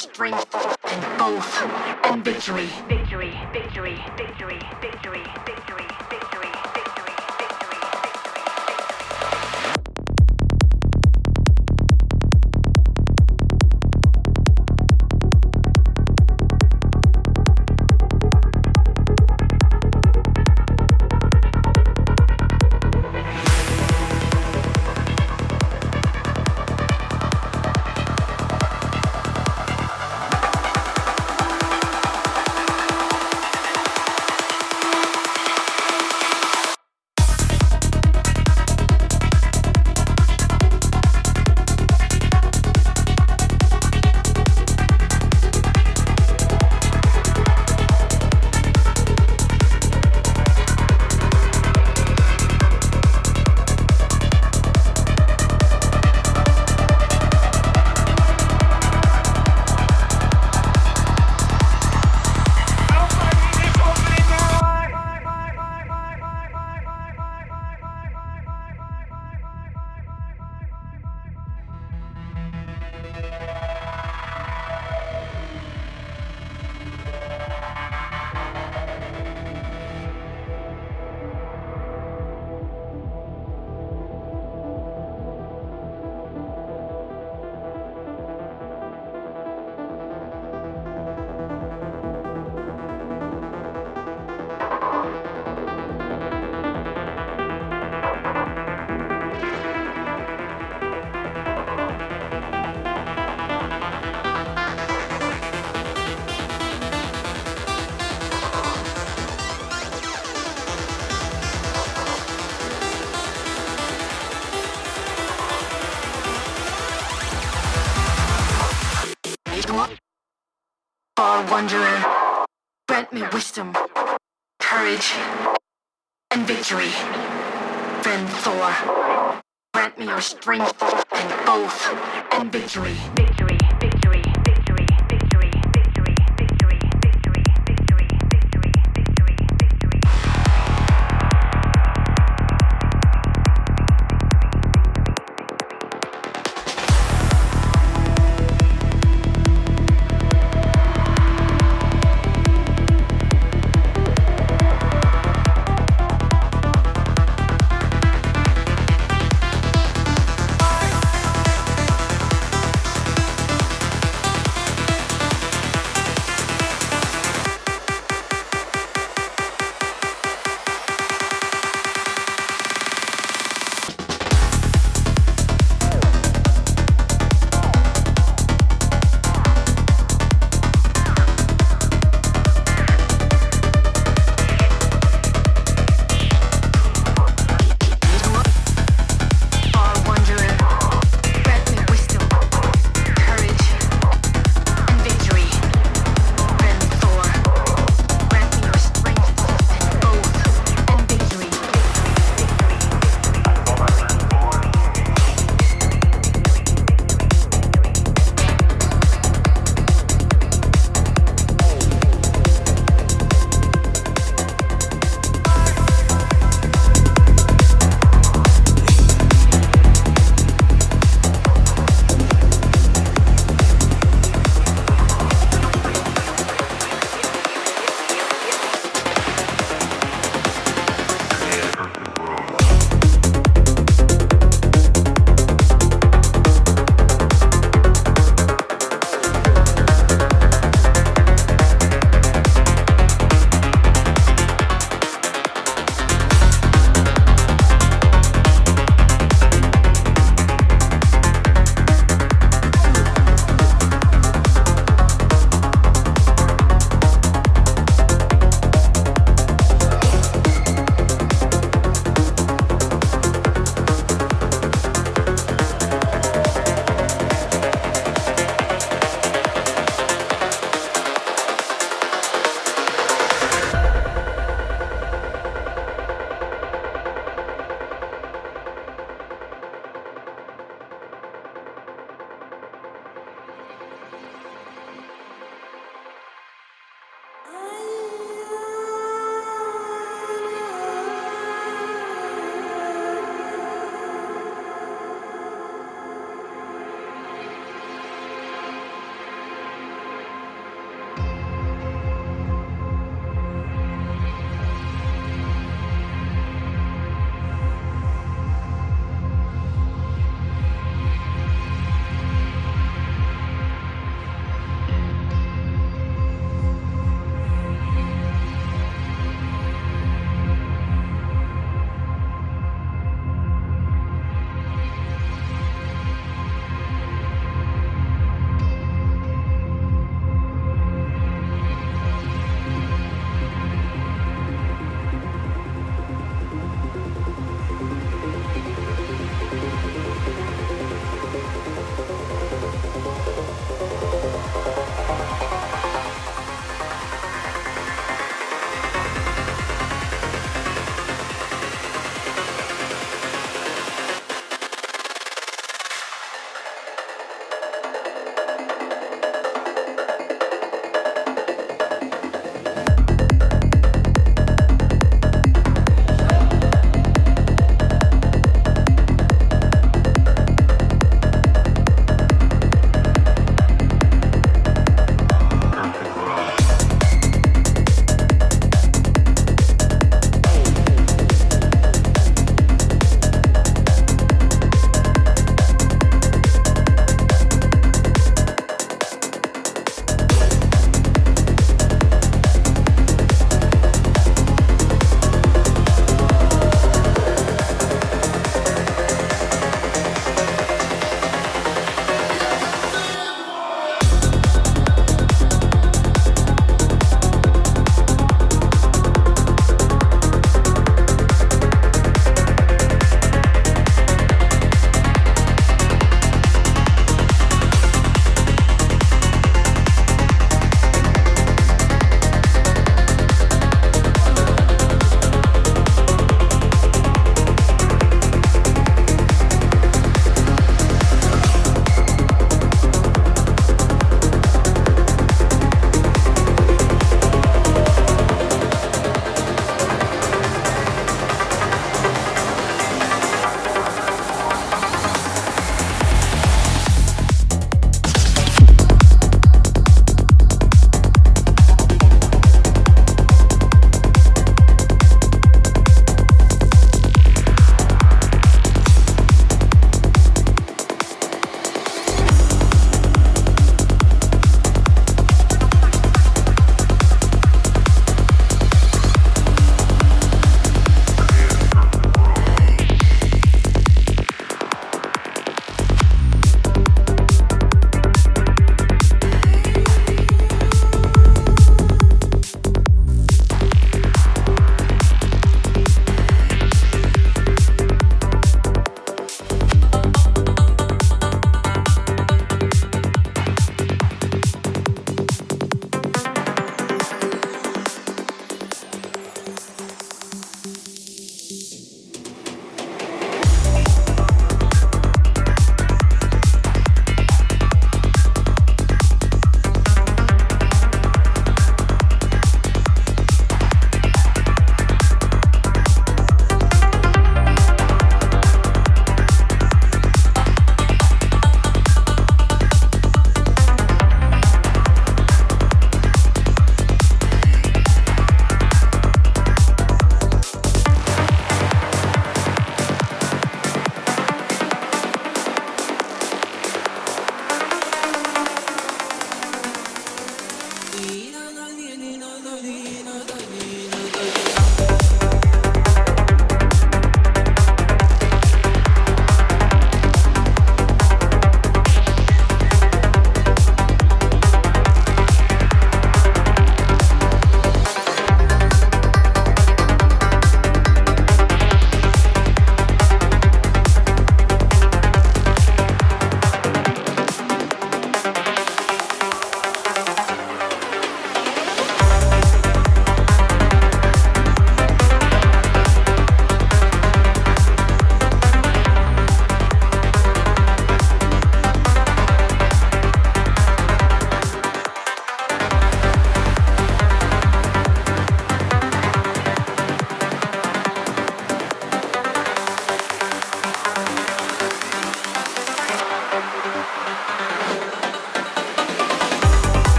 strength and both and victory. Victory, victory, victory, Wanderer, grant me wisdom, courage, and victory. Friend Thor, grant me your strength and both and victory,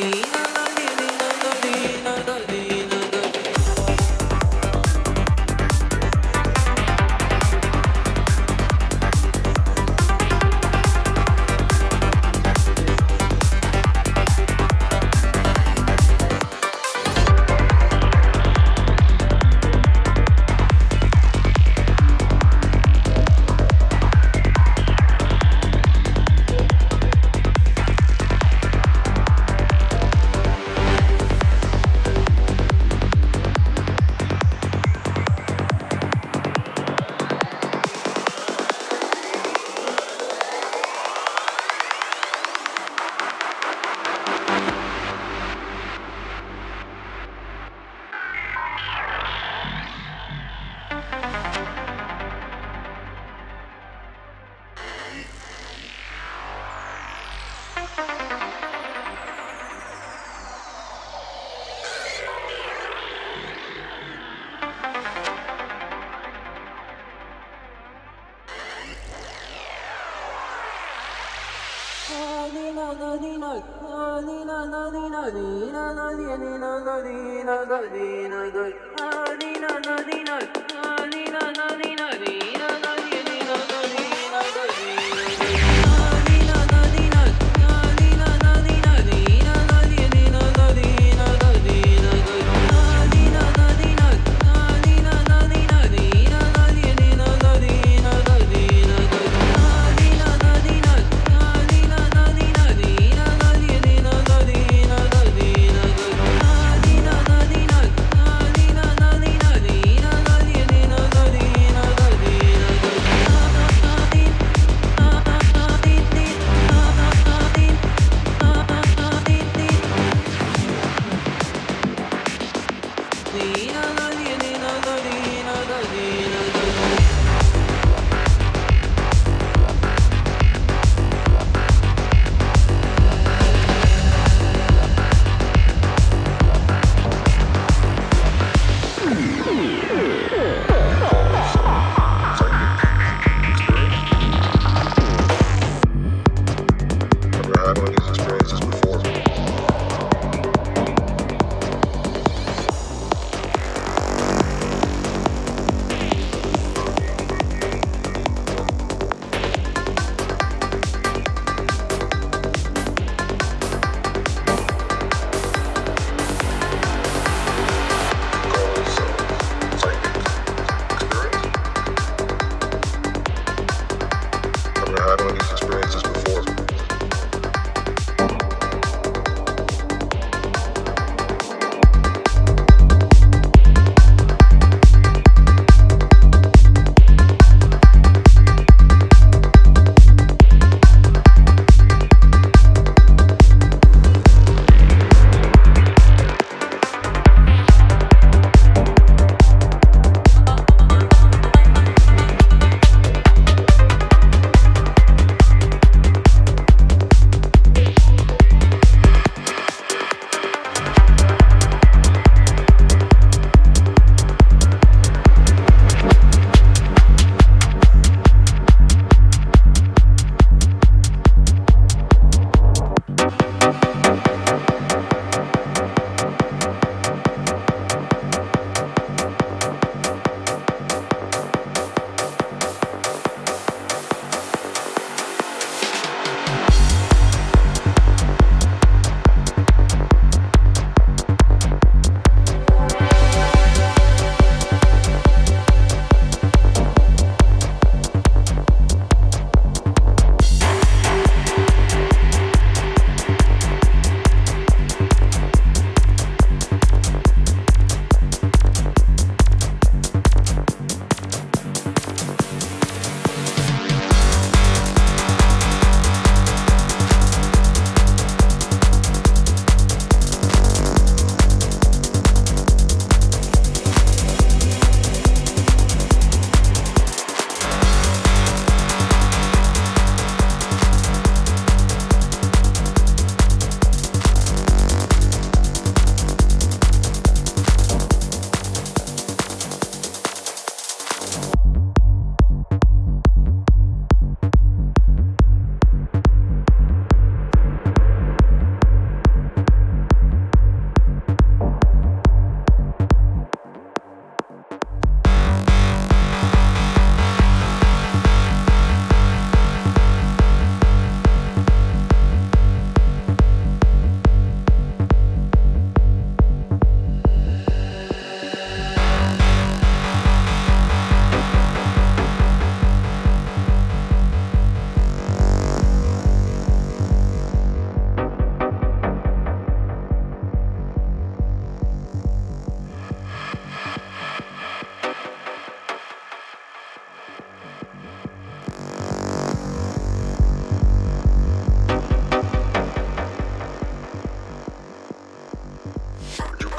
see.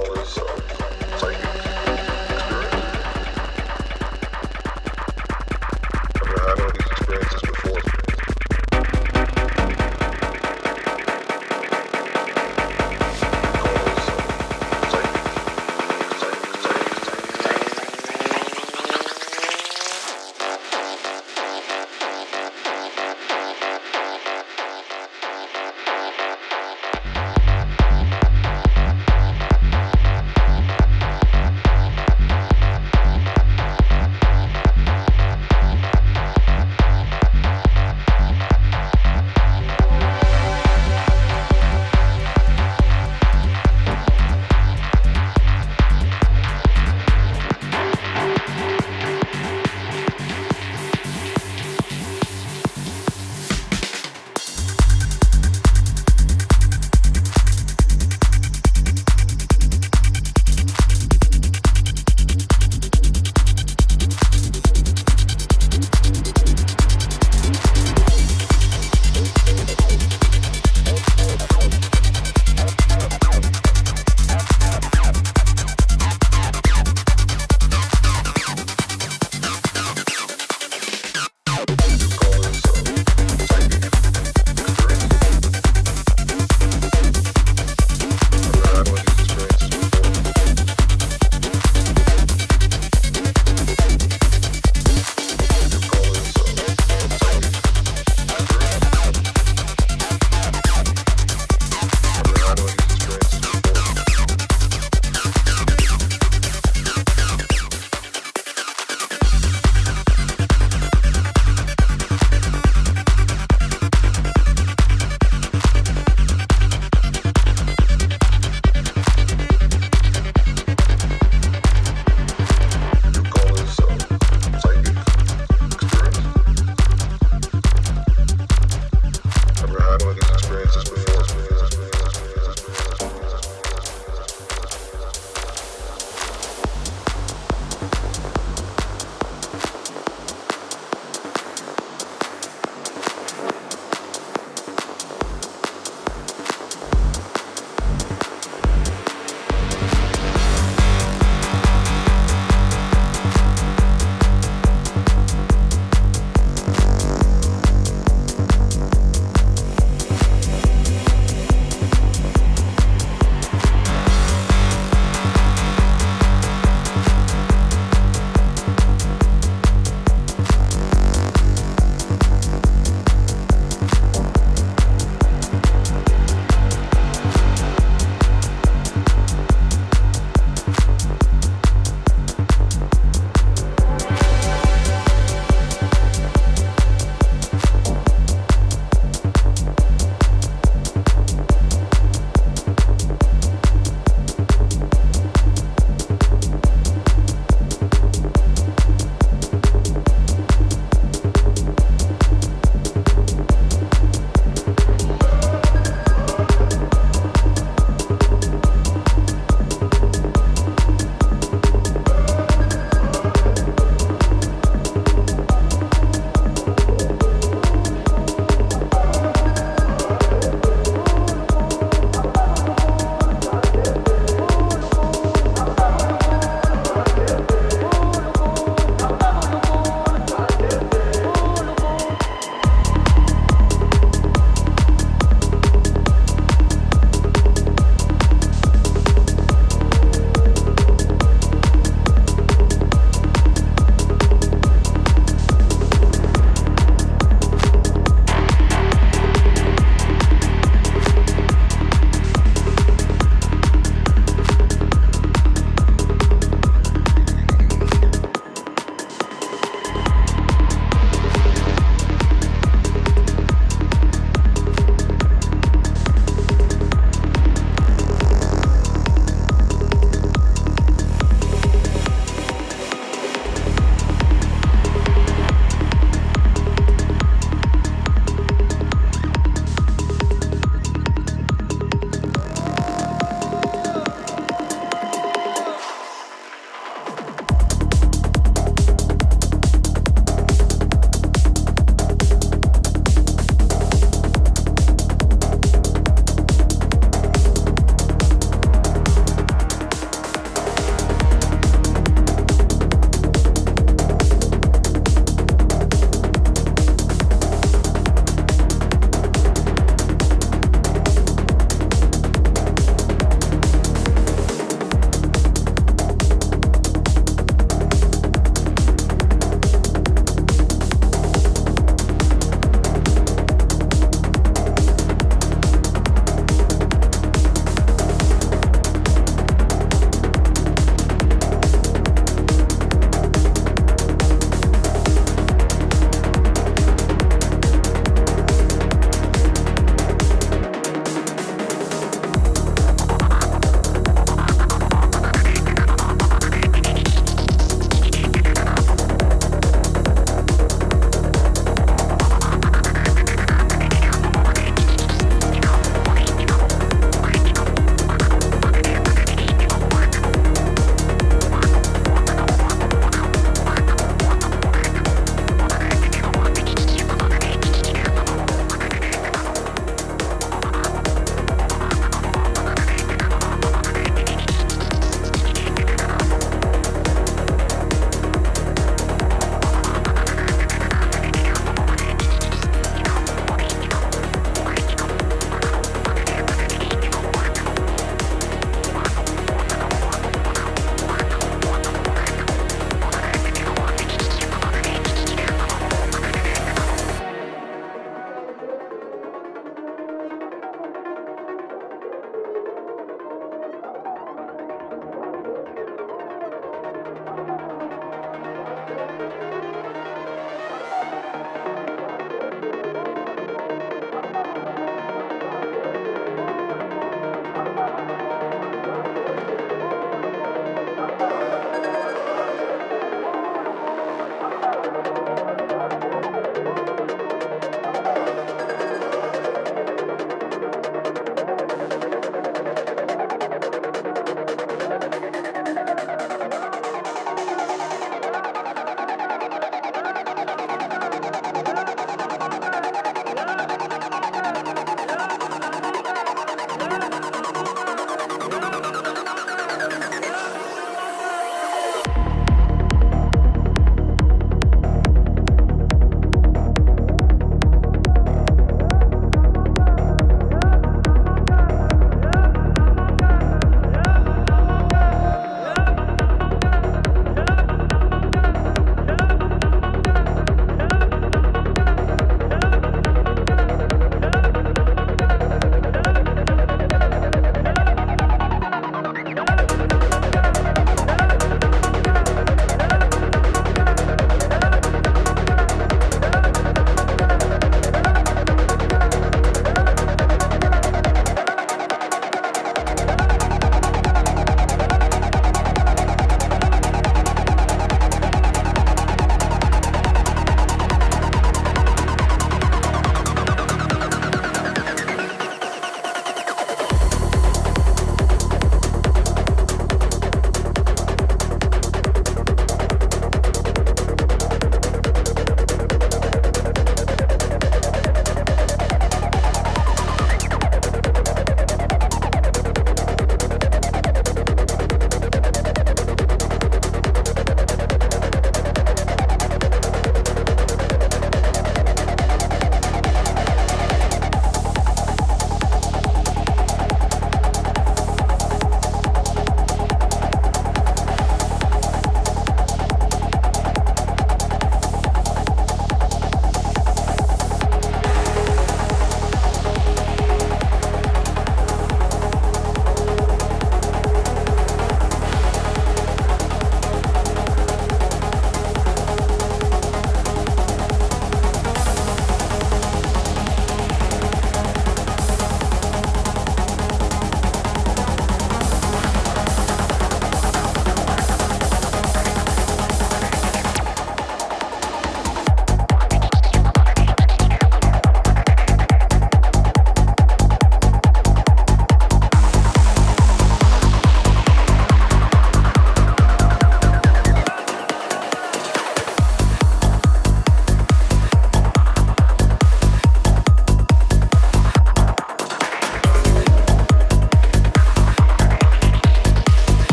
always.